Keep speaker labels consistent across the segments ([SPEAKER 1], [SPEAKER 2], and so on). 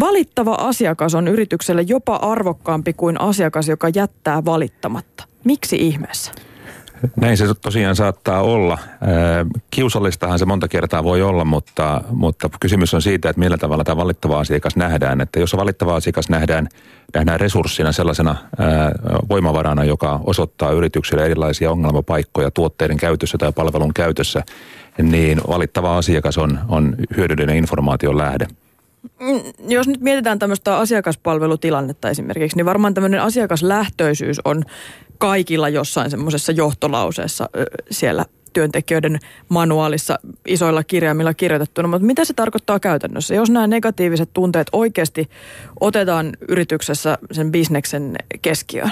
[SPEAKER 1] Valittava asiakas on yritykselle jopa arvokkaampi kuin asiakas, joka jättää valittamatta. Miksi ihmeessä?
[SPEAKER 2] Näin se tosiaan saattaa olla. Kiusallistahan se monta kertaa voi olla, mutta, mutta kysymys on siitä, että millä tavalla tämä valittava asiakas nähdään. Että jos valittava asiakas nähdään, nähdään resurssina sellaisena voimavarana, joka osoittaa yrityksille erilaisia ongelmapaikkoja tuotteiden käytössä tai palvelun käytössä, niin valittava asiakas on, on hyödyllinen informaation lähde.
[SPEAKER 1] Mm, jos nyt mietitään tämmöistä asiakaspalvelutilannetta esimerkiksi, niin varmaan tämmöinen asiakaslähtöisyys on kaikilla jossain semmoisessa johtolauseessa siellä työntekijöiden manuaalissa isoilla kirjaimilla kirjoitettuna, mutta mitä se tarkoittaa käytännössä? Jos nämä negatiiviset tunteet oikeasti otetaan yrityksessä sen bisneksen keskiöön?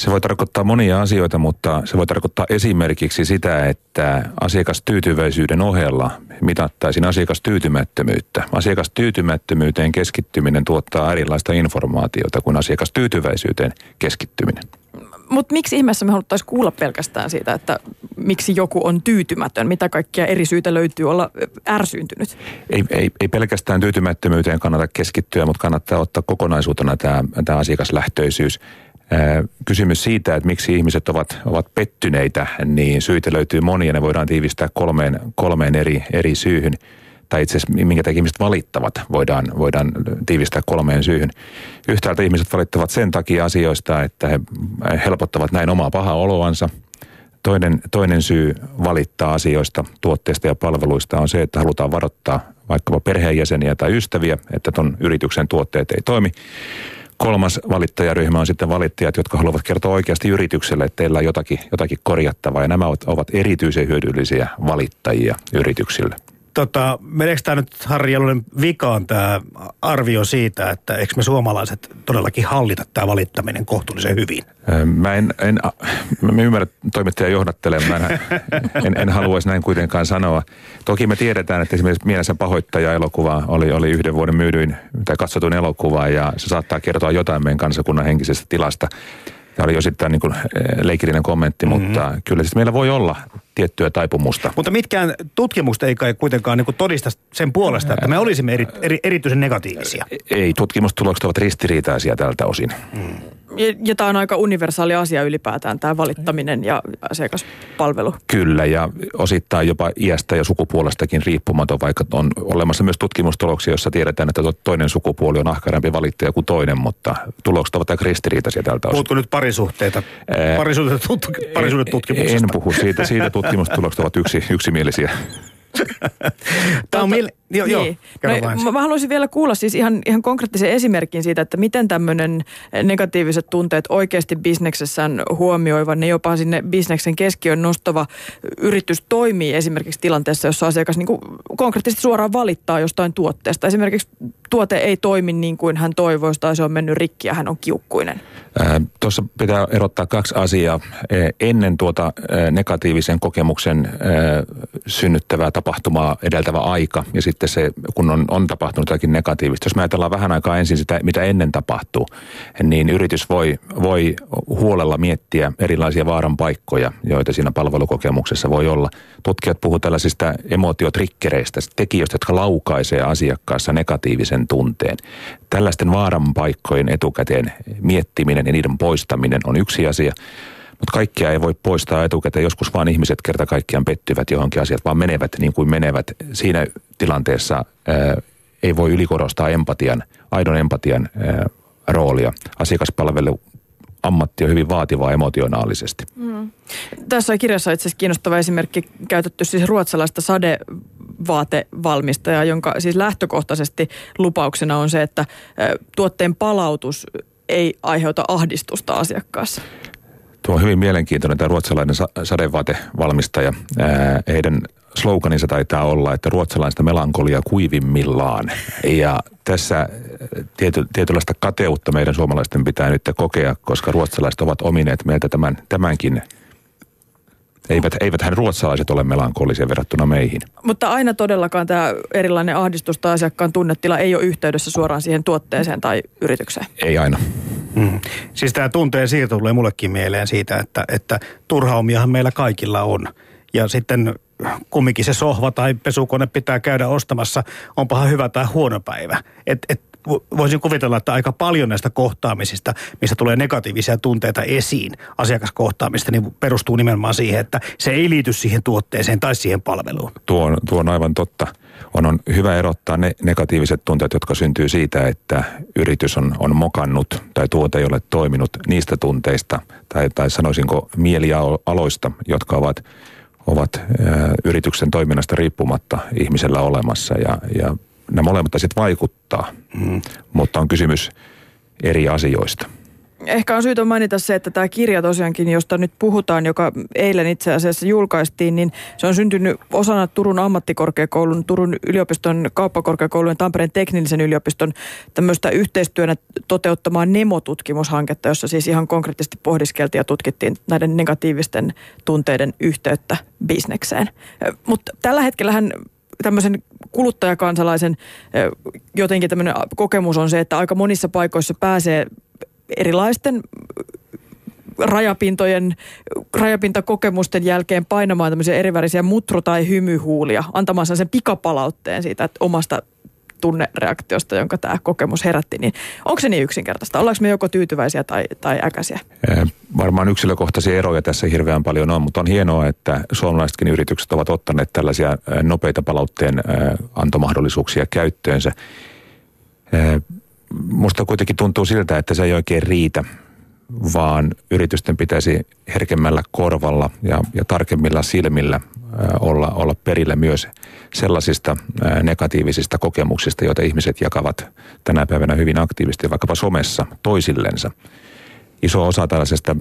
[SPEAKER 2] Se voi tarkoittaa monia asioita, mutta se voi tarkoittaa esimerkiksi sitä, että asiakastyytyväisyyden ohella mitattaisiin asiakastyytymättömyyttä. Asiakastyytymättömyyteen keskittyminen tuottaa erilaista informaatiota kuin asiakastyytyväisyyteen keskittyminen.
[SPEAKER 1] Mutta miksi ihmeessä me haluttaisiin kuulla pelkästään siitä, että miksi joku on tyytymätön? Mitä kaikkia eri syitä löytyy olla ärsyyntynyt?
[SPEAKER 2] Ei, ei, ei pelkästään tyytymättömyyteen kannata keskittyä, mutta kannattaa ottaa kokonaisuutena tämä, tämä asiakaslähtöisyys kysymys siitä, että miksi ihmiset ovat, ovat pettyneitä, niin syitä löytyy monia. Ne voidaan tiivistää kolmeen, kolmeen eri, eri syyhyn. Tai itse asiassa minkä takia ihmiset valittavat, voidaan, voidaan tiivistää kolmeen syyhyn. Yhtäältä ihmiset valittavat sen takia asioista, että he helpottavat näin omaa pahaa oloansa. Toinen, toinen syy valittaa asioista, tuotteista ja palveluista on se, että halutaan varoittaa vaikkapa perheenjäseniä tai ystäviä, että ton yrityksen tuotteet ei toimi. Kolmas valittajaryhmä on sitten valittajat, jotka haluavat kertoa oikeasti yritykselle, että teillä on jotakin, jotakin korjattavaa. Ja nämä ovat erityisen hyödyllisiä valittajia yrityksille.
[SPEAKER 3] Tota, meneekö tämä nyt Harri Jalonen vikaan tämä arvio siitä, että eikö me suomalaiset todellakin hallita tämä valittaminen kohtuullisen hyvin?
[SPEAKER 2] Mä en, en mä ymmärrä toimittajan johdattelemaan. En, en haluaisi näin kuitenkaan sanoa. Toki me tiedetään, että esimerkiksi Mielensä pahoittaja-elokuva oli, oli yhden vuoden myydyin tai katsotuin elokuva ja se saattaa kertoa jotain meidän kansakunnan henkisestä tilasta. Tämä oli osittain niin kuin leikillinen kommentti, mm-hmm. mutta kyllä siis meillä voi olla tiettyä taipumusta.
[SPEAKER 3] Mutta mitkään tutkimukset ei kai kuitenkaan niin todista sen puolesta, että me olisimme eri, eri, erityisen negatiivisia.
[SPEAKER 2] Ei, tutkimustulokset ovat ristiriitaisia tältä osin.
[SPEAKER 1] Mm. Ja, ja tämä on aika universaali asia ylipäätään, tämä valittaminen ja asiakaspalvelu.
[SPEAKER 2] Kyllä, ja osittain jopa iästä ja sukupuolestakin riippumaton, vaikka on olemassa myös tutkimustuloksia, joissa tiedetään, että toinen sukupuoli on ahkerampi valittaja kuin toinen, mutta tulokset ovat aika ristiriitaisia tältä osin.
[SPEAKER 3] Puhutko nyt parisuhteita? Parisuhdetutkimuksesta?
[SPEAKER 2] En puhu siitä. Siitä tutkimustulokset ovat yksi, yksimielisiä.
[SPEAKER 3] Tämä on mil... Joo,
[SPEAKER 1] niin. joo, no, mä haluaisin vielä kuulla siis ihan, ihan konkreettisen esimerkin siitä, että miten tämmöinen negatiiviset tunteet oikeasti bisneksessään huomioiva, ne jopa sinne bisneksen keskiön nostava yritys toimii esimerkiksi tilanteessa, jossa asiakas niin kuin konkreettisesti suoraan valittaa jostain tuotteesta. Esimerkiksi tuote ei toimi niin kuin hän toivoisi tai se on mennyt rikki ja hän on kiukkuinen.
[SPEAKER 2] Tuossa pitää erottaa kaksi asiaa. Ennen tuota negatiivisen kokemuksen synnyttävää tapahtumaa edeltävä aika ja sitten se, kun on, on tapahtunut jotakin negatiivista. Jos me ajatellaan vähän aikaa ensin sitä, mitä ennen tapahtuu, niin yritys voi, voi huolella miettiä erilaisia vaaran paikkoja, joita siinä palvelukokemuksessa voi olla. Tutkijat puhuvat tällaisista emotiotrikkereistä, tekijöistä, jotka laukaisee asiakkaassa negatiivisen tunteen. Tällaisten vaaran paikkojen etukäteen miettiminen ja niiden poistaminen on yksi asia. Mutta kaikkia ei voi poistaa etukäteen. Joskus vaan ihmiset kerta kaikkiaan pettyvät johonkin asiat, vaan menevät niin kuin menevät. Siinä tilanteessa ää, ei voi ylikorostaa empatian, aidon empatian ää, roolia. Asiakaspalvelu ammatti on hyvin vaativaa emotionaalisesti. Mm.
[SPEAKER 1] Tässä kirjassa itse asiassa kiinnostava esimerkki käytetty siis ruotsalaista sadevaatevalmistajaa, jonka siis lähtökohtaisesti lupauksena on se, että tuotteen palautus ei aiheuta ahdistusta asiakkaassa.
[SPEAKER 2] Tuo on hyvin mielenkiintoinen tämä ruotsalainen sadevaatevalmistaja. heidän sloganinsa taitaa olla, että ruotsalaista melankolia kuivimmillaan. Ja tässä tiety, tietynlaista kateutta meidän suomalaisten pitää nyt kokea, koska ruotsalaiset ovat omineet meiltä tämän, tämänkin eivät, eivät hän ruotsalaiset ole melankolisia verrattuna meihin.
[SPEAKER 1] Mutta aina todellakaan tämä erilainen ahdistus tai asiakkaan tunnetila ei ole yhteydessä suoraan siihen tuotteeseen tai yritykseen.
[SPEAKER 2] Ei aina.
[SPEAKER 3] Mm. Siis tämä tunteen siirto tulee mullekin mieleen siitä, että, että turhaumiahan meillä kaikilla on. Ja sitten kumminkin se sohva tai pesukone pitää käydä ostamassa, onpahan hyvä tai huono päivä. Et, et voisin kuvitella, että aika paljon näistä kohtaamisista, missä tulee negatiivisia tunteita esiin asiakaskohtaamista, niin perustuu nimenomaan siihen, että se ei liity siihen tuotteeseen tai siihen palveluun.
[SPEAKER 2] Tuo on, tuo on aivan totta. On, on hyvä erottaa ne negatiiviset tunteet, jotka syntyy siitä, että yritys on, on mokannut tai tuote ei ole toiminut niistä tunteista tai, tai sanoisinko mielialoista, jotka ovat, ovat ä, yrityksen toiminnasta riippumatta ihmisellä olemassa ja, ja nämä molemmat asiat vaikuttaa, mm. mutta on kysymys eri asioista.
[SPEAKER 1] Ehkä on syytä mainita se, että tämä kirja tosiaankin, josta nyt puhutaan, joka eilen itse asiassa julkaistiin, niin se on syntynyt osana Turun ammattikorkeakoulun, Turun yliopiston kauppakorkeakoulun ja Tampereen teknillisen yliopiston tämmöistä yhteistyönä toteuttamaa Nemo-tutkimushanketta, jossa siis ihan konkreettisesti pohdiskeltiin ja tutkittiin näiden negatiivisten tunteiden yhteyttä bisnekseen. Mutta tällä hetkellähän tämmöisen kuluttajakansalaisen jotenkin tämmöinen kokemus on se, että aika monissa paikoissa pääsee erilaisten rajapintojen, rajapintakokemusten jälkeen painamaan tämmöisiä erivärisiä mutru- tai hymyhuulia, antamaan sen pikapalautteen siitä omasta tunnereaktiosta, jonka tämä kokemus herätti, niin onko se niin yksinkertaista? Ollaanko me joko tyytyväisiä tai, tai äkäisiä?
[SPEAKER 2] Varmaan yksilökohtaisia eroja tässä hirveän paljon on, mutta on hienoa, että suomalaisetkin yritykset ovat ottaneet tällaisia nopeita palautteen antomahdollisuuksia käyttöönsä. Musta kuitenkin tuntuu siltä, että se ei oikein riitä, vaan yritysten pitäisi herkemmällä korvalla ja, ja tarkemmilla silmillä olla, olla perillä myös sellaisista negatiivisista kokemuksista, joita ihmiset jakavat tänä päivänä hyvin aktiivisesti vaikkapa somessa toisillensa. Iso osa tällaisesta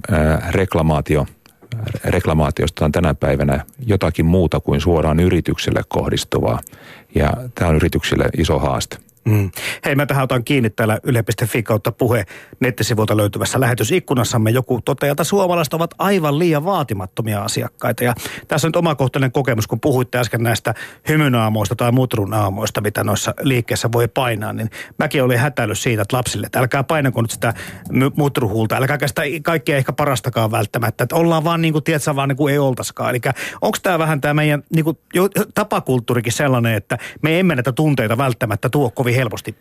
[SPEAKER 2] reklamaatio, reklamaatiosta on tänä päivänä jotakin muuta kuin suoraan yritykselle kohdistuvaa. Ja tämä on yrityksille iso haaste.
[SPEAKER 3] Mm. Hei, mä tähän otan kiinni täällä yle.fi kautta puhe nettisivuilta löytyvässä lähetysikkunassamme. Joku toteaa, että suomalaiset ovat aivan liian vaatimattomia asiakkaita. Ja tässä on nyt omakohtainen kokemus, kun puhuitte äsken näistä hymynaamoista tai mutrunaamoista, mitä noissa liikkeessä voi painaa. Niin mäkin olin hätäillyt siitä, että lapsille, että älkää painako nyt sitä mutruhuulta, älkää sitä kaikkea ehkä parastakaan välttämättä. Että ollaan vaan niin kuin, tiedätkö, vaan niin kuin ei oltaskaan. Eli onko tämä vähän tämä meidän niin kuin, tapakulttuurikin sellainen, että me emme näitä tunteita välttämättä tuo kovin helposti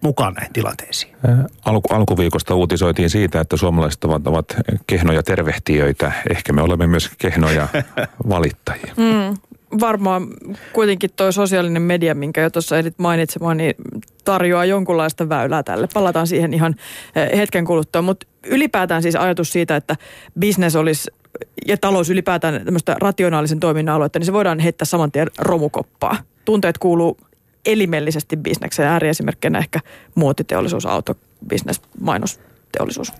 [SPEAKER 3] mukaan näihin tilanteisiin.
[SPEAKER 2] Alku, alkuviikosta uutisoitiin siitä, että suomalaiset ovat, ovat kehnoja tervehtiöitä. Ehkä me olemme myös kehnoja valittajia.
[SPEAKER 1] Mm, varmaan kuitenkin tuo sosiaalinen media, minkä jo tuossa ehdit mainitsemaan, niin tarjoaa jonkunlaista väylää tälle. Palataan siihen ihan hetken kuluttua. Mutta ylipäätään siis ajatus siitä, että business olisi ja talous ylipäätään tämmöistä rationaalisen toiminnan aluetta, niin se voidaan heittää saman tien romukoppaa. Tunteet kuuluu elimellisesti bisnekseen. Ääriesimerkkinä ehkä muotiteollisuus, autobisnes, mainosteollisuus.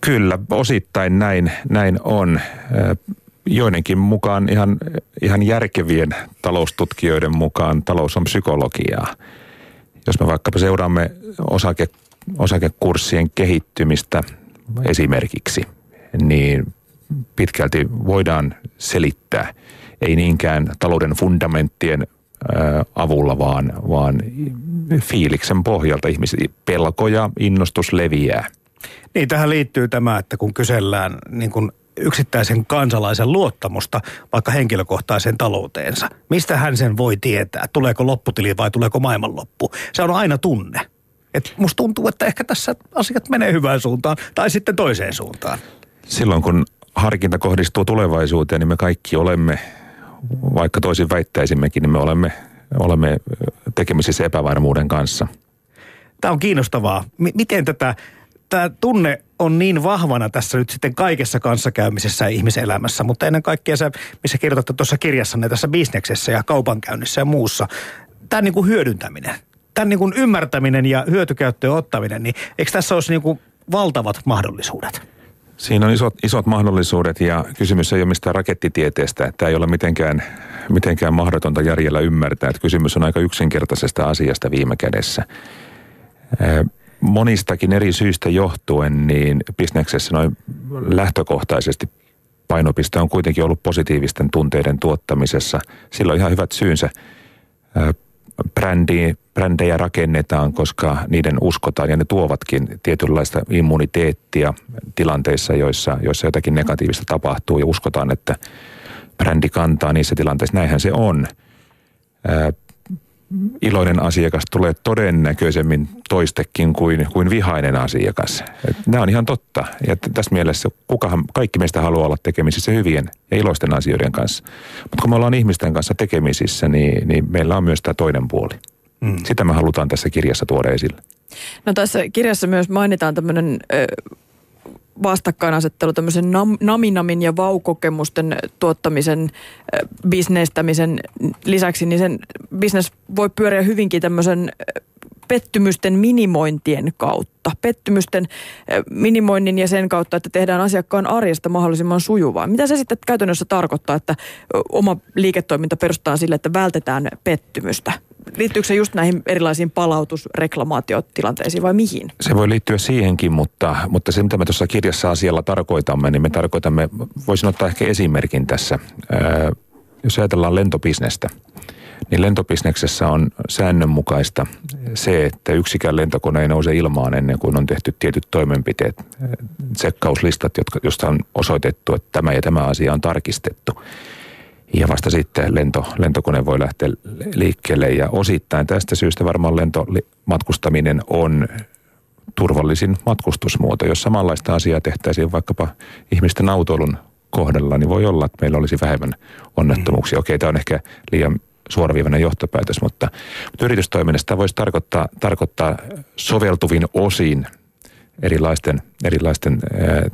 [SPEAKER 2] Kyllä, osittain näin, näin on. Joidenkin mukaan ihan, ihan järkevien taloustutkijoiden mukaan talous on psykologiaa. Jos me vaikkapa seuraamme osake, osakekurssien kehittymistä esimerkiksi, niin pitkälti voidaan selittää, ei niinkään talouden fundamenttien avulla, vaan, vaan fiiliksen pohjalta ihmiset pelko ja innostus leviää.
[SPEAKER 3] Niin, tähän liittyy tämä, että kun kysellään niin kun yksittäisen kansalaisen luottamusta vaikka henkilökohtaiseen talouteensa. Mistä hän sen voi tietää? Tuleeko lopputili vai tuleeko maailmanloppu? Se on aina tunne. Et musta tuntuu, että ehkä tässä asiat menee hyvään suuntaan tai sitten toiseen suuntaan.
[SPEAKER 2] Silloin kun harkinta kohdistuu tulevaisuuteen, niin me kaikki olemme vaikka toisin väittäisimmekin, niin me olemme, olemme tekemisissä epävarmuuden kanssa.
[SPEAKER 3] Tämä on kiinnostavaa. M- miten tätä, tämä tunne on niin vahvana tässä nyt sitten kaikessa kanssakäymisessä ja ihmiselämässä, mutta ennen kaikkea se, missä kirjoitatte tuossa kirjassanne tässä bisneksessä ja kaupankäynnissä ja muussa, tämä niin kuin hyödyntäminen, tämän niin kuin ymmärtäminen ja hyötykäyttöön ottaminen, niin eikö tässä olisi niin kuin valtavat mahdollisuudet?
[SPEAKER 2] Siinä on isot, isot mahdollisuudet ja kysymys ei ole mistään rakettitieteestä, että ei ole mitenkään, mitenkään mahdotonta järjellä ymmärtää. Että kysymys on aika yksinkertaisesta asiasta viime kädessä. Monistakin eri syistä johtuen, niin bisneksessä noin lähtökohtaisesti painopiste on kuitenkin ollut positiivisten tunteiden tuottamisessa. Sillä on ihan hyvät syynsä brändi, brändejä rakennetaan, koska niiden uskotaan ja ne tuovatkin tietynlaista immuniteettia tilanteissa, joissa, joissa jotakin negatiivista tapahtuu ja uskotaan, että brändi kantaa niissä tilanteissa. Näinhän se on. Iloinen asiakas tulee todennäköisemmin toistekin kuin, kuin vihainen asiakas. Et nämä on ihan totta. Ja tässä mielessä kukahan, kaikki meistä haluaa olla tekemisissä hyvien ja iloisten asioiden kanssa. Mutta kun me ollaan ihmisten kanssa tekemisissä, niin, niin meillä on myös tämä toinen puoli. Mm. Sitä me halutaan tässä kirjassa tuoda esille.
[SPEAKER 1] No tässä kirjassa myös mainitaan tämmöinen vastakkainasettelu tämmöisen nam, naminamin ja vaukokemusten tuottamisen, bisnestämisen lisäksi, niin sen bisnes voi pyöriä hyvinkin tämmöisen pettymysten minimointien kautta. Pettymysten minimoinnin ja sen kautta, että tehdään asiakkaan arjesta mahdollisimman sujuvaa. Mitä se sitten käytännössä tarkoittaa, että oma liiketoiminta perustetaan sille, että vältetään pettymystä? Liittyykö se just näihin erilaisiin palautusreklamaatiotilanteisiin vai mihin?
[SPEAKER 2] Se voi liittyä siihenkin, mutta, mutta se mitä me tuossa kirjassa asialla tarkoitamme, niin me tarkoitamme, voisin ottaa ehkä esimerkin tässä. Jos ajatellaan lentobisnestä, niin lentobisneksessä on säännönmukaista se, että yksikään lentokone ei nouse ilmaan ennen kuin on tehty tietyt toimenpiteet, tsekkauslistat, jotka, josta on osoitettu, että tämä ja tämä asia on tarkistettu. Ja vasta sitten lento, lentokone voi lähteä liikkeelle ja osittain tästä syystä varmaan lentomatkustaminen on turvallisin matkustusmuoto. Jos samanlaista asiaa tehtäisiin vaikkapa ihmisten autoilun kohdalla, niin voi olla, että meillä olisi vähemmän onnettomuuksia. Okei, tämä on ehkä liian suoraviivainen johtopäätös, mutta, mutta yritystoiminnasta voisi tarkoittaa, tarkoittaa soveltuvin osin erilaisten, erilaisten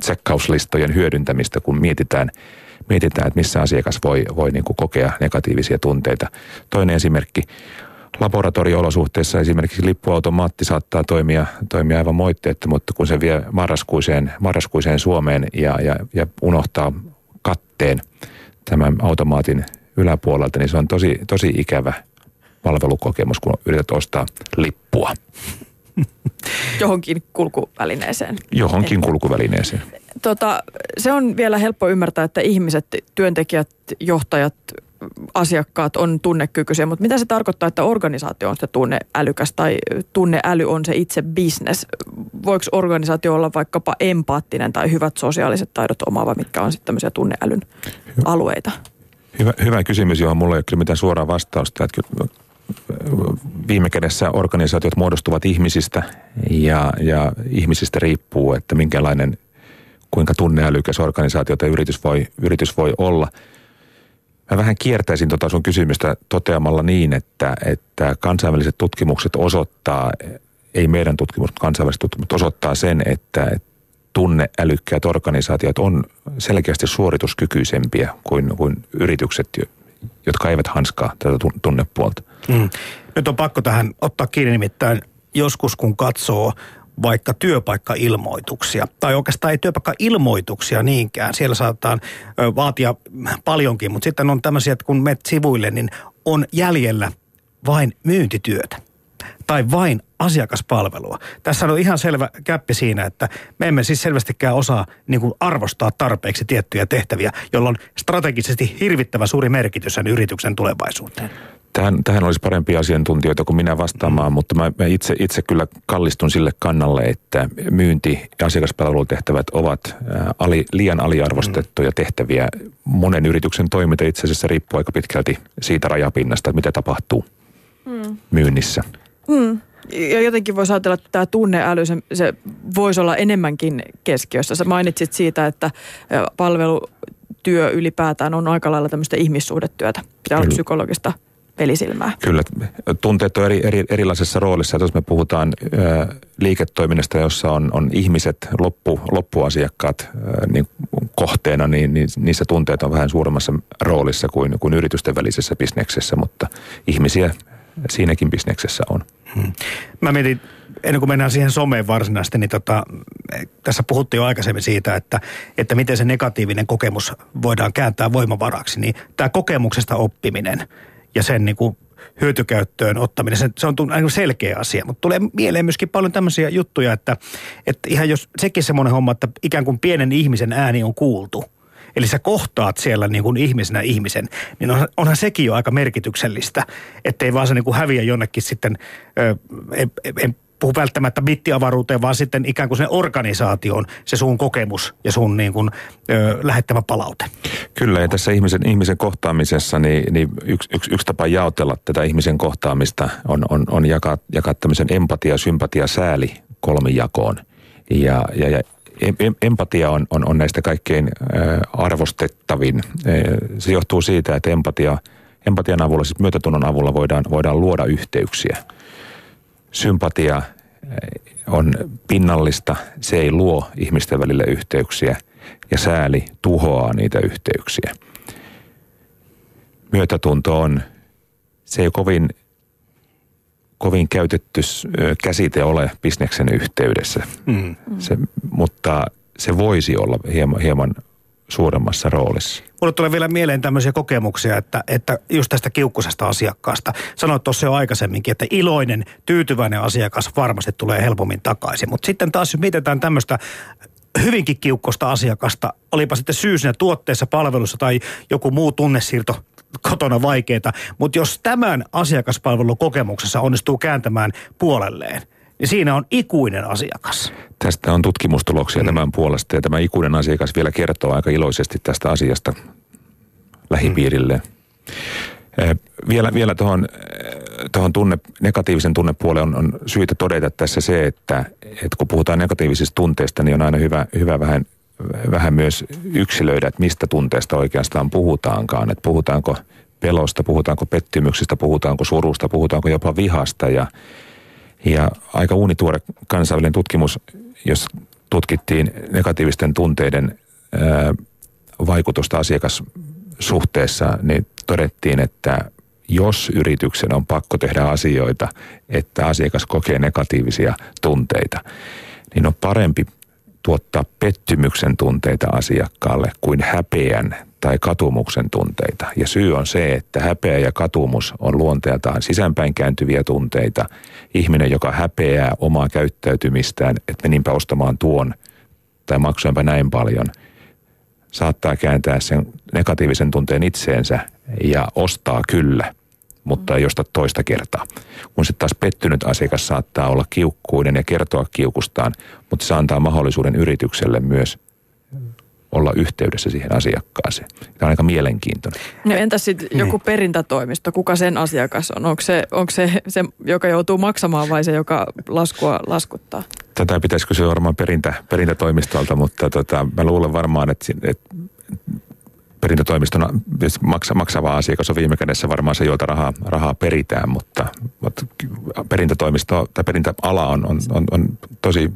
[SPEAKER 2] tsekkauslistojen hyödyntämistä, kun mietitään – mietitään, että missä asiakas voi, voi niin kuin kokea negatiivisia tunteita. Toinen esimerkki, laboratorio-olosuhteissa esimerkiksi lippuautomaatti saattaa toimia, toimia aivan moitteetta, mutta kun se vie marraskuiseen, marraskuiseen Suomeen ja, ja, ja unohtaa katteen tämän automaatin yläpuolelta, niin se on tosi, tosi ikävä palvelukokemus, kun yrität ostaa lippua.
[SPEAKER 1] Johonkin kulkuvälineeseen.
[SPEAKER 2] Johonkin kulkuvälineeseen.
[SPEAKER 1] Tota, se on vielä helppo ymmärtää, että ihmiset, työntekijät, johtajat, asiakkaat on tunnekykyisiä, mutta mitä se tarkoittaa, että organisaatio on se tunneälykäs tai tunneäly on se itse business? Voiko organisaatio olla vaikkapa empaattinen tai hyvät sosiaaliset taidot omaava, mitkä on sitten tämmöisiä tunneälyn alueita?
[SPEAKER 2] Hyvä, hyvä kysymys, johon mulla ei ole kyllä mitään suoraa vastausta. Että viime kädessä organisaatiot muodostuvat ihmisistä ja, ja ihmisistä riippuu, että minkälainen, kuinka tunneälykäs organisaatio tai yritys voi, yritys voi olla. Mä vähän kiertäisin tuota sun kysymystä toteamalla niin, että, että kansainväliset tutkimukset osoittaa, ei meidän tutkimus, mutta kansainväliset tutkimukset osoittaa sen, että tunneälykkäät organisaatiot on selkeästi suorituskykyisempiä kuin, kuin yritykset, jotka eivät hanskaa tätä tunnepuolta. Mm.
[SPEAKER 3] Nyt on pakko tähän ottaa kiinni nimittäin joskus kun katsoo vaikka työpaikkailmoituksia, tai oikeastaan ei työpaikkailmoituksia niinkään, siellä saatetaan vaatia paljonkin, mutta sitten on tämmöisiä, että kun menet sivuille, niin on jäljellä vain myyntityötä tai vain asiakaspalvelua. Tässä on ihan selvä käppi siinä, että me emme siis selvästikään osaa niin kuin arvostaa tarpeeksi tiettyjä tehtäviä, jolla on strategisesti hirvittävä suuri merkitys sen yrityksen tulevaisuuteen.
[SPEAKER 2] Tähän, tähän olisi parempia asiantuntijoita kuin minä vastaamaan, mutta mä, mä itse, itse kyllä kallistun sille kannalle, että myynti- ja asiakaspalvelutehtävät ovat ää, ali, liian aliarvostettuja tehtäviä. Monen yrityksen toiminta itse asiassa riippuu aika pitkälti siitä rajapinnasta, että mitä tapahtuu mm. myynnissä.
[SPEAKER 1] Mm. Ja jotenkin voisi ajatella, että tämä tunneäly, se, se voisi olla enemmänkin keskiössä. Sä mainitsit siitä, että palvelutyö ylipäätään on aika lailla tämmöistä ihmissuhdetyötä. Pitää olla psykologista pelisilmää.
[SPEAKER 2] Kyllä. Tunteet on eri, eri, erilaisessa roolissa. Jos me puhutaan ö, liiketoiminnasta, jossa on, on ihmiset, loppu, loppuasiakkaat ö, niin kohteena, niin, niin niissä tunteet on vähän suuremmassa roolissa kuin, kuin yritysten välisessä bisneksessä, mutta ihmisiä siinäkin bisneksessä on. Hmm.
[SPEAKER 3] Mä mietin, ennen kuin mennään siihen someen varsinaisesti, niin tota, tässä puhuttiin jo aikaisemmin siitä, että, että miten se negatiivinen kokemus voidaan kääntää voimavaraksi. Niin tämä kokemuksesta oppiminen ja sen niin kuin hyötykäyttöön ottaminen, se, se on selkeä asia. Mutta tulee mieleen myöskin paljon tämmöisiä juttuja, että, että ihan jos sekin semmoinen homma, että ikään kuin pienen ihmisen ääni on kuultu – eli sä kohtaat siellä niin kuin ihmisenä ihmisen, niin onhan, onhan sekin jo aika merkityksellistä, ettei vaan se niin kuin häviä jonnekin sitten, ö, en, en puhu välttämättä bittiavaruuteen, vaan sitten ikään kuin sen organisaation se sun kokemus ja sun niin kuin, ö, lähettävä palaute.
[SPEAKER 2] Kyllä, ja tässä ihmisen, ihmisen kohtaamisessa niin, niin yksi, yksi, yksi tapa jaotella tätä ihmisen kohtaamista on, on, on jakaa, jakaa tämmöisen empatia, sympatia, sääli kolmijakoon. Ja, ja, ja empatia on, on, on näistä kaikkein arvostettavin. Se johtuu siitä, että empatia, empatian avulla, siis myötätunnon avulla voidaan, voidaan luoda yhteyksiä. Sympatia on pinnallista, se ei luo ihmisten välille yhteyksiä ja sääli tuhoaa niitä yhteyksiä. Myötätunto on, se ei kovin, kovin käytetty käsite ole bisneksen yhteydessä, mm. se, mutta se voisi olla hieman, hieman suuremmassa roolissa.
[SPEAKER 3] Mulle tulee vielä mieleen tämmöisiä kokemuksia, että, että just tästä kiukkusesta asiakkaasta. Sanoit tuossa jo aikaisemminkin, että iloinen, tyytyväinen asiakas varmasti tulee helpommin takaisin. Mutta sitten taas jos mietitään tämmöistä hyvinkin kiukkosta asiakasta, olipa sitten syy siinä tuotteessa, palvelussa tai joku muu tunnesiirto kotona vaikeita. Mutta jos tämän asiakaspalvelukokemuksessa onnistuu kääntämään puolelleen – niin siinä on ikuinen asiakas.
[SPEAKER 2] Tästä on tutkimustuloksia mm. tämän puolesta ja tämä ikuinen asiakas vielä kertoo aika iloisesti tästä asiasta lähipiirille. Mm. Vielä, vielä tuohon, tuohon tunne, negatiivisen tunnepuoleen on, on syytä todeta tässä se, että, että kun puhutaan negatiivisista tunteista, niin on aina hyvä, hyvä vähän, vähän myös yksilöidä, että mistä tunteesta oikeastaan puhutaankaan. Että puhutaanko pelosta, puhutaanko pettymyksistä, puhutaanko surusta, puhutaanko jopa vihasta ja ja aika uunituore kansainvälinen tutkimus, jos tutkittiin negatiivisten tunteiden ää, vaikutusta asiakassuhteessa, niin todettiin, että jos yrityksen on pakko tehdä asioita, että asiakas kokee negatiivisia tunteita, niin on parempi tuottaa pettymyksen tunteita asiakkaalle kuin häpeän tai katumuksen tunteita. Ja syy on se, että häpeä ja katumus on luonteeltaan sisäänpäin kääntyviä tunteita. Ihminen, joka häpeää omaa käyttäytymistään, että meninpä ostamaan tuon tai maksoinpä näin paljon, saattaa kääntää sen negatiivisen tunteen itseensä ja ostaa kyllä, mutta ei osta toista kertaa. Kun sitten taas pettynyt asiakas saattaa olla kiukkuinen ja kertoa kiukustaan, mutta se antaa mahdollisuuden yritykselle myös olla yhteydessä siihen asiakkaaseen. Tämä on aika mielenkiintoinen.
[SPEAKER 1] No entäs sitten niin. joku perintätoimisto, kuka sen asiakas on? Onko se, onko se se, joka joutuu maksamaan vai se, joka laskua laskuttaa?
[SPEAKER 2] Tätä pitäisi kysyä varmaan perintä, perintätoimistolta, mutta tota, mä luulen varmaan, että, että perintätoimiston maksa, maksava asiakas on viime kädessä varmaan se, jolta rahaa, rahaa peritään, mutta, mutta perintätoimisto tai perintäala on, on, on, on tosi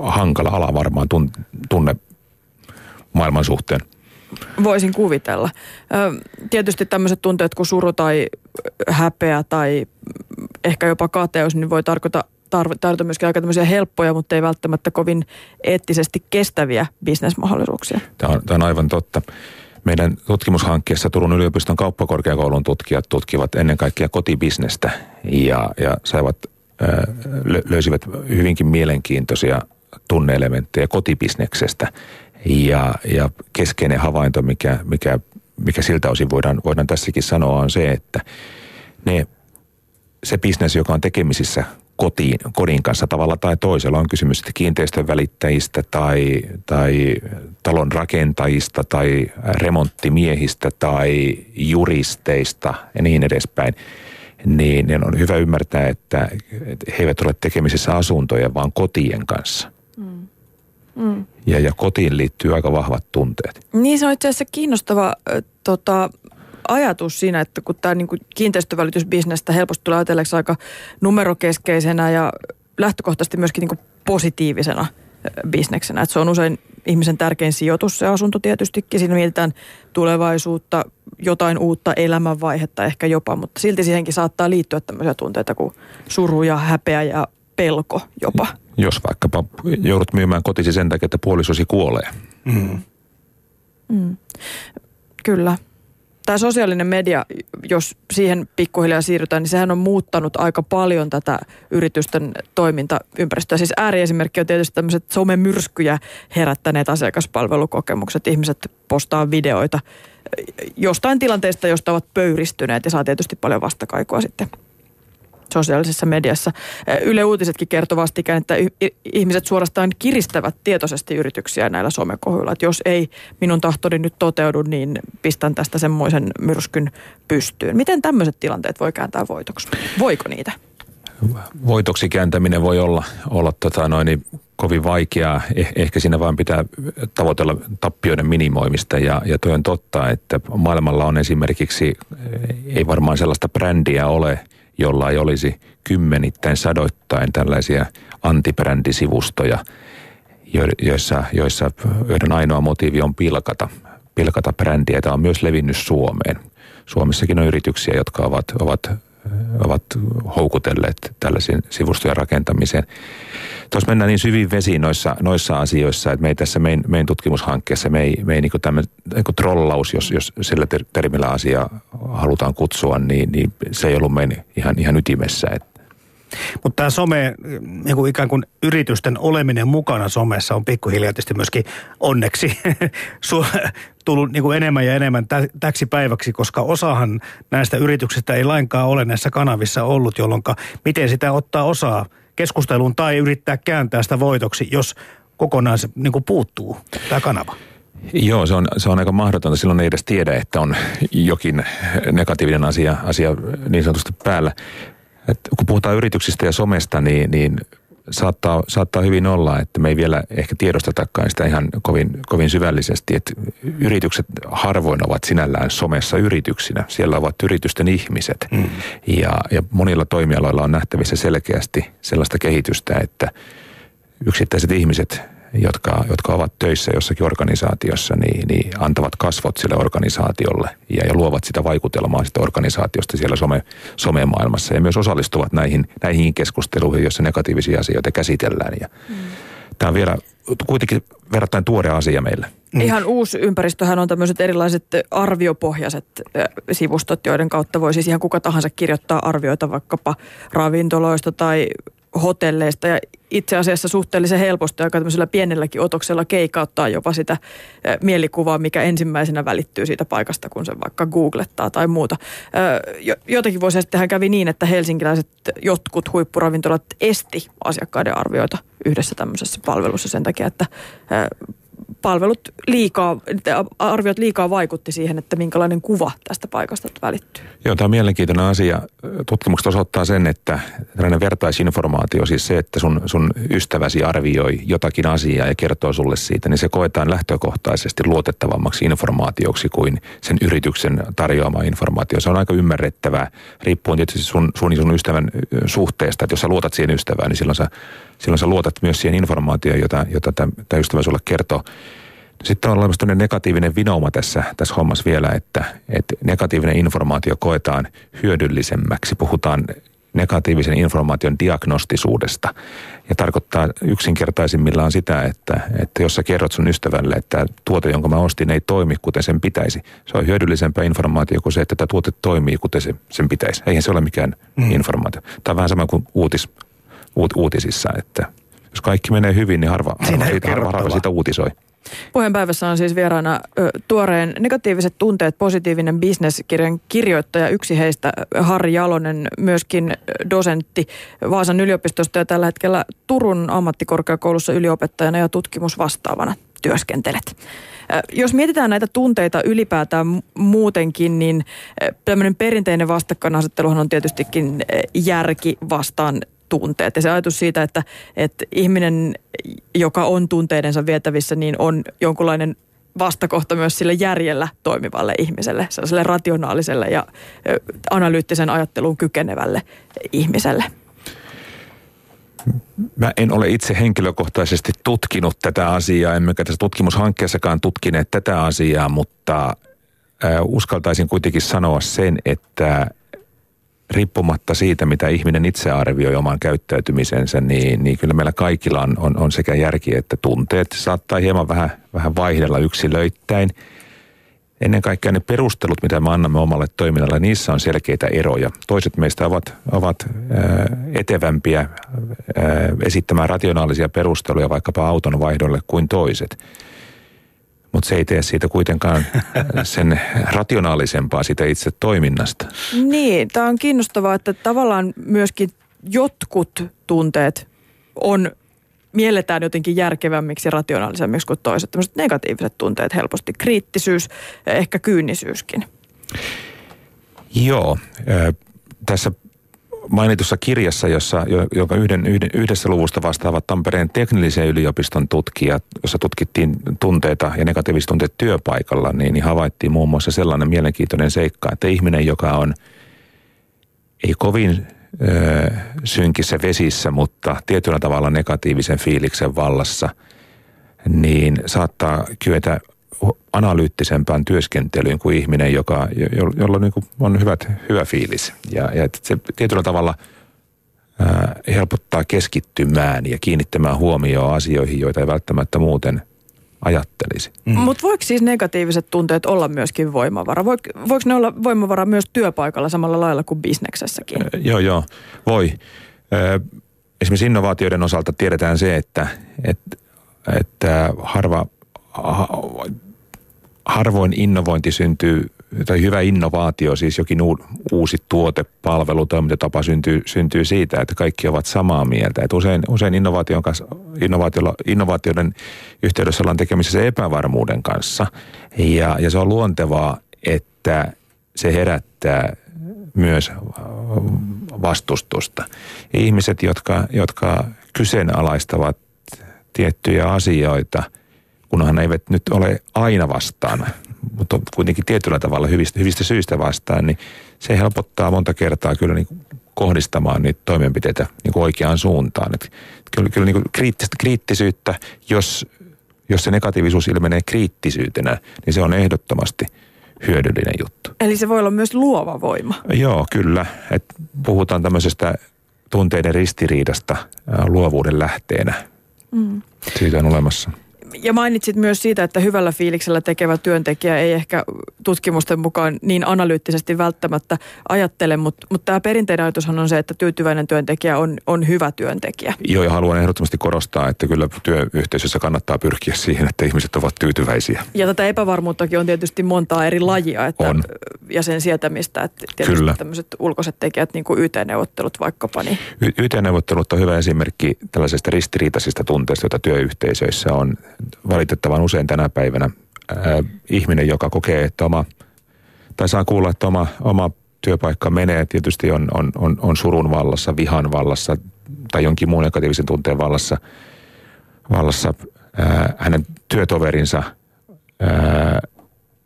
[SPEAKER 2] hankala ala varmaan tunne maailman suhteen?
[SPEAKER 1] Voisin kuvitella. Tietysti tämmöiset tunteet kuin suru tai häpeä tai ehkä jopa kateus, niin voi tarkoita tarvita myöskin aika tämmöisiä helppoja, mutta ei välttämättä kovin eettisesti kestäviä bisnesmahdollisuuksia.
[SPEAKER 2] Tämä on, tämä on aivan totta. Meidän tutkimushankkeessa Turun yliopiston kauppakorkeakoulun tutkijat tutkivat ennen kaikkea kotibisnestä ja, ja saivat, löysivät hyvinkin mielenkiintoisia tunneelementtejä kotibisneksestä. Ja, ja keskeinen havainto, mikä, mikä, mikä siltä osin voidaan, voidaan tässäkin sanoa, on se, että ne, se bisnes, joka on tekemisissä kotiin, kodin kanssa tavalla tai toisella, on kysymys kiinteistön välittäjistä tai, tai talon rakentajista tai remonttimiehistä tai juristeista ja niin edespäin, niin, on hyvä ymmärtää, että, että he eivät ole tekemisissä asuntojen, vaan kotien kanssa – Mm. Ja, ja kotiin liittyy aika vahvat tunteet.
[SPEAKER 1] Niin se on itse asiassa kiinnostava äh, tota, ajatus siinä, että kun tämä niinku kiinteistövälitysbisnestä helposti tulee ajatelleeksi aika numerokeskeisenä ja lähtökohtaisesti myöskin niinku positiivisena bisneksenä. Että se on usein ihmisen tärkein sijoitus, se asunto tietystikin. Siinä mietitään tulevaisuutta, jotain uutta elämänvaihetta ehkä jopa, mutta silti siihenkin saattaa liittyä tämmöisiä tunteita kuin suru ja häpeä ja pelko jopa.
[SPEAKER 2] Jos vaikkapa joudut myymään kotisi sen takia, että puolisosi kuolee. Mm.
[SPEAKER 1] Mm. Kyllä. Tämä sosiaalinen media, jos siihen pikkuhiljaa siirrytään, niin sehän on muuttanut aika paljon tätä yritysten toimintaympäristöä. Siis ääriesimerkki on tietysti tämmöiset somemyrskyjä herättäneet asiakaspalvelukokemukset. Ihmiset postaa videoita jostain tilanteesta, josta ovat pöyristyneet ja saa tietysti paljon vastakaikua sitten sosiaalisessa mediassa. Yle Uutisetkin kertovasti että ihmiset suorastaan kiristävät tietoisesti yrityksiä näillä somekohuilla. Että jos ei minun tahtoni nyt toteudu, niin pistän tästä semmoisen myrskyn pystyyn. Miten tämmöiset tilanteet voi kääntää voitoksi? Voiko niitä?
[SPEAKER 2] Voitoksi kääntäminen voi olla, olla tota noin, niin kovin vaikeaa. Eh, ehkä siinä vaan pitää tavoitella tappioiden minimoimista ja, ja toi on totta, että maailmalla on esimerkiksi, ei varmaan sellaista brändiä ole, jolla ei olisi kymmenittäin sadoittain tällaisia antibrändisivustoja, joissa, joissa joiden ainoa motiivi on pilkata, pilkata brändiä. Tämä on myös levinnyt Suomeen. Suomessakin on yrityksiä, jotka ovat, ovat ovat houkutelleet tällaisen sivustojen rakentamiseen. Tuossa mennään niin syviin vesiin noissa, noissa asioissa, että me ei tässä meidän, meidän tutkimushankkeessa, me ei, me ei niin kuin niin trollaus, jos, jos sillä termillä asiaa halutaan kutsua, niin, niin se ei ollut meidän ihan, ihan ytimessä. Että
[SPEAKER 3] mutta tämä some, niin kuin ikään kuin yritysten oleminen mukana somessa on pikkuhiljaa tietysti myöskin onneksi tullut niin kuin enemmän ja enemmän täksi päiväksi, koska osahan näistä yrityksistä ei lainkaan ole näissä kanavissa ollut, jolloin miten sitä ottaa osaa keskusteluun tai yrittää kääntää sitä voitoksi, jos kokonaan se niin kuin puuttuu tämä kanava.
[SPEAKER 2] Joo, se on, se on aika mahdotonta. Silloin ei edes tiedä, että on jokin negatiivinen asia, asia niin sanotusti päällä. Et kun puhutaan yrityksistä ja somesta, niin, niin saattaa, saattaa hyvin olla, että me ei vielä ehkä tiedostetakaan sitä ihan kovin, kovin syvällisesti, että yritykset harvoin ovat sinällään somessa yrityksinä. Siellä ovat yritysten ihmiset mm. ja, ja monilla toimialoilla on nähtävissä selkeästi sellaista kehitystä, että yksittäiset ihmiset jotka, jotka ovat töissä jossakin organisaatiossa, niin, niin antavat kasvot sille organisaatiolle ja, ja luovat sitä vaikutelmaa sitä organisaatiosta siellä some, somemaailmassa ja myös osallistuvat näihin, näihin keskusteluihin, joissa negatiivisia asioita käsitellään. Ja mm. Tämä on vielä kuitenkin verrattain tuore asia meille.
[SPEAKER 1] Mm. Ihan uusi ympäristöhän on tämmöiset erilaiset arviopohjaiset sivustot, joiden kautta voi siis ihan kuka tahansa kirjoittaa arvioita vaikkapa ravintoloista tai hotelleista ja itse asiassa suhteellisen helposti aika tämmöisellä pienelläkin otoksella keikauttaa jopa sitä mielikuvaa, mikä ensimmäisenä välittyy siitä paikasta, kun se vaikka googlettaa tai muuta. Jotenkin voisi sitten kävi niin, että helsinkiläiset jotkut huippuravintolat esti asiakkaiden arvioita yhdessä tämmöisessä palvelussa sen takia, että palvelut liikaa, arviot liikaa vaikutti siihen, että minkälainen kuva tästä paikasta välittyy.
[SPEAKER 2] Joo, tämä on mielenkiintoinen asia. Tutkimukset osoittaa sen, että tällainen vertaisinformaatio, siis se, että sun, sun ystäväsi arvioi jotakin asiaa ja kertoo sulle siitä, niin se koetaan lähtökohtaisesti luotettavammaksi informaatioksi kuin sen yrityksen tarjoama informaatio. Se on aika ymmärrettävää, riippuen tietysti sun, sun, sun ystävän suhteesta, että jos sä luotat siihen ystävään, niin silloin sä silloin sä luotat myös siihen informaatioon, jota, jota tämä ystävä sulle kertoo. Sitten on olemassa negatiivinen vinouma tässä, tässä hommassa vielä, että, että negatiivinen informaatio koetaan hyödyllisemmäksi. Puhutaan negatiivisen informaation diagnostisuudesta. Ja tarkoittaa yksinkertaisimmillaan sitä, että, että jos sä kerrot sun ystävälle, että tuote, jonka mä ostin, ei toimi kuten sen pitäisi. Se on hyödyllisempää informaatio kuin se, että tämä tuote toimii kuten se, sen pitäisi. Eihän se ole mikään mm. informaatio. Tämä on vähän sama kuin uutis, uut, uutisissa, että jos kaikki menee hyvin, niin harva, harva, siitä, harva, harva siitä uutisoi.
[SPEAKER 1] Puheenpäivässä on siis vieraana ö, tuoreen negatiiviset tunteet, positiivinen bisneskirjan kirjoittaja. Yksi heistä Harri Jalonen, myöskin dosentti Vaasan yliopistosta ja tällä hetkellä Turun ammattikorkeakoulussa yliopettajana ja tutkimusvastaavana työskentelet. Jos mietitään näitä tunteita ylipäätään muutenkin, niin tämmöinen perinteinen vastakkainasetteluhan on tietystikin järki vastaan tunteet. Ja se ajatus siitä, että, että ihminen, joka on tunteidensa vietävissä, niin on jonkunlainen vastakohta myös sille järjellä toimivalle ihmiselle, sellaiselle rationaaliselle ja analyyttisen ajatteluun kykenevälle ihmiselle.
[SPEAKER 2] Mä en ole itse henkilökohtaisesti tutkinut tätä asiaa, emmekä tässä tutkimushankkeessakaan tutkineet tätä asiaa, mutta uskaltaisin kuitenkin sanoa sen, että riippumatta siitä, mitä ihminen itse arvioi oman käyttäytymisensä, niin, niin kyllä meillä kaikilla on, on, on sekä järki että tunteet. Saattaa hieman vähän, vähän vaihdella yksilöittäin. Ennen kaikkea ne perustelut, mitä me annamme omalle toiminnalle, niissä on selkeitä eroja. Toiset meistä ovat, ovat ää, etevämpiä ää, esittämään rationaalisia perusteluja vaikkapa auton vaihdolle kuin toiset. Mutta se ei tee siitä kuitenkaan sen rationaalisempaa siitä itse toiminnasta.
[SPEAKER 1] Niin, tämä on kiinnostavaa, että tavallaan myöskin jotkut tunteet on mielletään jotenkin järkevämmiksi ja rationaalisemmiksi kuin toiset. Tämmöiset negatiiviset tunteet helposti, kriittisyys ja ehkä kyynisyyskin.
[SPEAKER 2] Joo, tässä mainitussa kirjassa, jossa, joka yhden, yhden, yhdessä luvusta vastaavat Tampereen teknillisen yliopiston tutkijat, jossa tutkittiin tunteita ja negatiiviset tunteet työpaikalla, niin, niin havaittiin muun muassa sellainen mielenkiintoinen seikka, että ihminen, joka on ei kovin ö, synkissä vesissä, mutta tietyllä tavalla negatiivisen fiiliksen vallassa, niin saattaa kyetä analyyttisempään työskentelyyn kuin ihminen, joka, jo, jolla niin kuin on hyvät, hyvä fiilis. Ja, ja se tietyllä tavalla ää, helpottaa keskittymään ja kiinnittämään huomioon asioihin, joita ei välttämättä muuten ajattelisi.
[SPEAKER 1] Mm. Mutta voiko siis negatiiviset tunteet olla myöskin voimavara? Voiko, voiko ne olla voimavara myös työpaikalla samalla lailla kuin bisneksessäkin?
[SPEAKER 2] Äh, joo, joo, voi. Äh, esimerkiksi innovaatioiden osalta tiedetään se, että, että, että harva harvoin innovointi syntyy, tai hyvä innovaatio, siis jokin uusi tuote, palvelu, toimintatapa syntyy, syntyy siitä, että kaikki ovat samaa mieltä. Et usein, usein innovaation kanssa, innovaatioiden yhteydessä ollaan tekemisissä epävarmuuden kanssa. Ja, ja se on luontevaa, että se herättää myös vastustusta. Ihmiset, jotka, jotka kyseenalaistavat tiettyjä asioita – kunhan ne eivät nyt ole aina vastaan, mutta kuitenkin tietyllä tavalla hyvistä, hyvistä syistä vastaan, niin se helpottaa monta kertaa kyllä niin kohdistamaan niitä toimenpiteitä niin kuin oikeaan suuntaan. Et kyllä kyllä niin kuin kriittistä, kriittisyyttä, jos, jos se negatiivisuus ilmenee kriittisyytenä, niin se on ehdottomasti hyödyllinen juttu.
[SPEAKER 1] Eli se voi olla myös luova voima.
[SPEAKER 2] Joo, kyllä. Et puhutaan tämmöisestä tunteiden ristiriidasta luovuuden lähteenä. Mm. Siitä on olemassa
[SPEAKER 1] ja mainitsit myös siitä, että hyvällä fiiliksellä tekevä työntekijä ei ehkä tutkimusten mukaan niin analyyttisesti välttämättä ajattele, mutta, mutta tämä perinteinen ajatushan on se, että tyytyväinen työntekijä on, on hyvä työntekijä.
[SPEAKER 2] Joo, ja haluan ehdottomasti korostaa, että kyllä työyhteisössä kannattaa pyrkiä siihen, että ihmiset ovat tyytyväisiä.
[SPEAKER 1] Ja tätä epävarmuuttakin on tietysti montaa eri lajia että,
[SPEAKER 2] on.
[SPEAKER 1] ja sen sietämistä, että tietysti kyllä. tämmöiset ulkoiset tekijät, niin kuin YT-neuvottelut vaikkapa. Niin.
[SPEAKER 2] Y- YT-neuvottelut on hyvä esimerkki tällaisesta ristiriitaisista tunteista, joita työyhteisöissä on valitettavan usein tänä päivänä ää, ihminen, joka kokee, että oma, tai saa kuulla, että oma, oma työpaikka menee, tietysti on, on, on, on surun vallassa, vihan vallassa tai jonkin muun negatiivisen tunteen vallassa, vallassa ää, hänen työtoverinsa ää,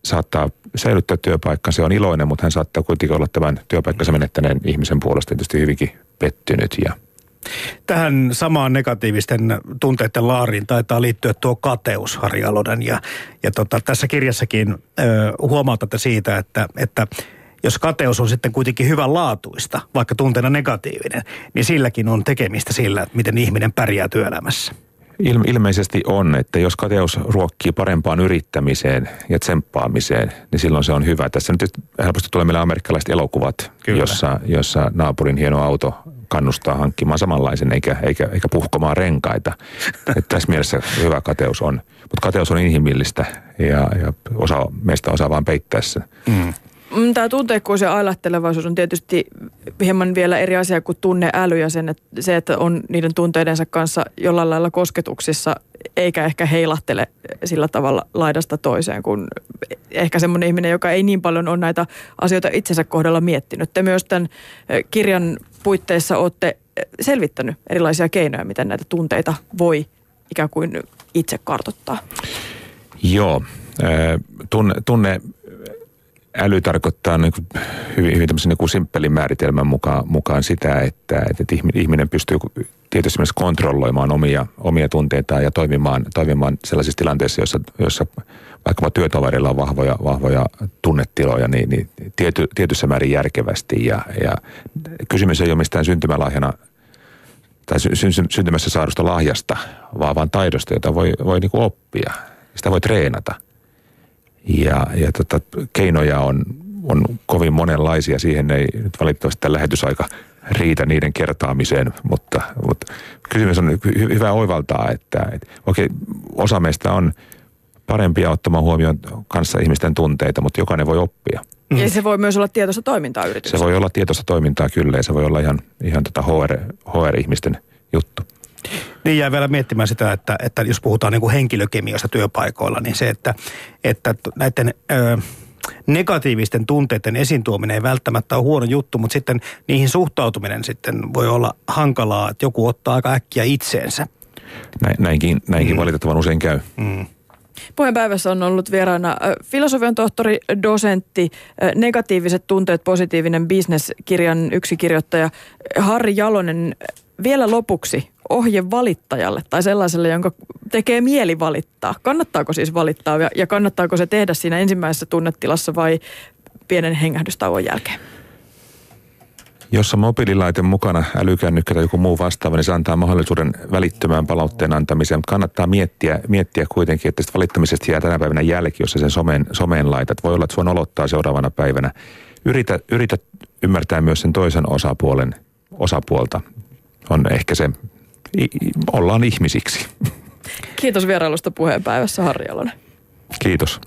[SPEAKER 2] saattaa säilyttää työpaikkansa, se on iloinen, mutta hän saattaa kuitenkin olla tämän työpaikkansa menettäneen ihmisen puolesta tietysti hyvinkin pettynyt ja
[SPEAKER 3] Tähän samaan negatiivisten tunteiden laariin taitaa liittyä tuo kateus, Harri Alonen. Ja, ja tota, tässä kirjassakin ö, huomautatte siitä, että, että jos kateus on sitten kuitenkin hyvän laatuista, vaikka tunteena negatiivinen, niin silläkin on tekemistä sillä, että miten ihminen pärjää työelämässä.
[SPEAKER 2] Ilme, ilmeisesti on, että jos kateus ruokkii parempaan yrittämiseen ja tsemppaamiseen, niin silloin se on hyvä. Tässä nyt helposti tulee meille amerikkalaiset elokuvat, jossa, jossa naapurin hieno auto kannustaa hankkimaan samanlaisen eikä, eikä, eikä puhkomaan renkaita. Että tässä mielessä hyvä kateus on. Mutta kateus on inhimillistä ja, ja osa, meistä osaa vaan peittää sen. Mm.
[SPEAKER 1] Mm Tämä tunteekkuus ja ailahtelevaisuus on tietysti hieman vielä eri asia kuin tunneäly ja sen, että se, että on niiden tunteidensa kanssa jollain lailla kosketuksissa eikä ehkä heilahtele sillä tavalla laidasta toiseen kuin ehkä semmoinen ihminen, joka ei niin paljon ole näitä asioita itsensä kohdalla miettinyt. Te myös tämän kirjan puitteissa olette selvittänyt erilaisia keinoja, miten näitä tunteita voi ikään kuin itse kartottaa.
[SPEAKER 2] Joo, tunne, tunne äly tarkoittaa niin kuin hyvin, hyvin tämmöisen niin kuin simppelin määritelmän mukaan, mukaan sitä, että, että ihminen pystyy tietysti myös kontrolloimaan omia, omia tunteitaan ja toimimaan, toimimaan sellaisissa tilanteissa, joissa, joissa vaikkapa työtoverilla on vahvoja, vahvoja tunnetiloja, niin, niin tiety, tietyssä määrin järkevästi. Ja, ja kysymys ei ole mistään syntymälahjana tai sy, sy, syntymässä saadusta lahjasta, vaan vaan taidosta, jota voi, voi niin kuin oppia. Sitä voi treenata. Ja, ja tota, keinoja on, on kovin monenlaisia. Siihen ei nyt valitettavasti tämä lähetysaika riitä niiden kertaamiseen, mutta, mutta kysymys on hy, hyvä oivaltaa, että, että okei, osa meistä on parempia ottamaan huomioon kanssa ihmisten tunteita, mutta jokainen voi oppia.
[SPEAKER 1] Mm. Ja se voi myös olla tietoista toimintaa yrityksessä.
[SPEAKER 2] Se voi olla tietoista toimintaa kyllä ja se voi olla ihan, ihan tota HR, HR-ihmisten juttu.
[SPEAKER 3] Niin jää vielä miettimään sitä, että, että jos puhutaan niin kuin henkilökemiasta työpaikoilla, niin se, että, että näiden... Ö, negatiivisten tunteiden esiin tuominen ei välttämättä ole huono juttu, mutta sitten niihin suhtautuminen sitten voi olla hankalaa, että joku ottaa aika äkkiä itseensä.
[SPEAKER 2] Näinkin, näinkin mm. valitettavan usein käy. Mm.
[SPEAKER 1] Puheenpäivässä on ollut vieraana filosofian tohtori, dosentti, negatiiviset tunteet, positiivinen bisneskirjan yksi kirjoittaja Harri Jalonen. Vielä lopuksi ohje valittajalle tai sellaiselle, jonka tekee mieli valittaa. Kannattaako siis valittaa ja kannattaako se tehdä siinä ensimmäisessä tunnetilassa vai pienen hengähdystauon jälkeen?
[SPEAKER 2] Jos on mobiililaite mukana, älykännykkä tai joku muu vastaava, niin se antaa mahdollisuuden välittömään palautteen antamiseen. Mutta kannattaa miettiä, miettiä kuitenkin, että valittamisesta jää tänä päivänä jälki, jos sen someen, someen laitat. Voi olla, että sua olottaa seuraavana päivänä. Yritä, yritä ymmärtää myös sen toisen osapuolen osapuolta. On ehkä se, ollaan ihmisiksi.
[SPEAKER 1] Kiitos vierailusta puheenpäivässä, Harri Jalonen.
[SPEAKER 2] Kiitos.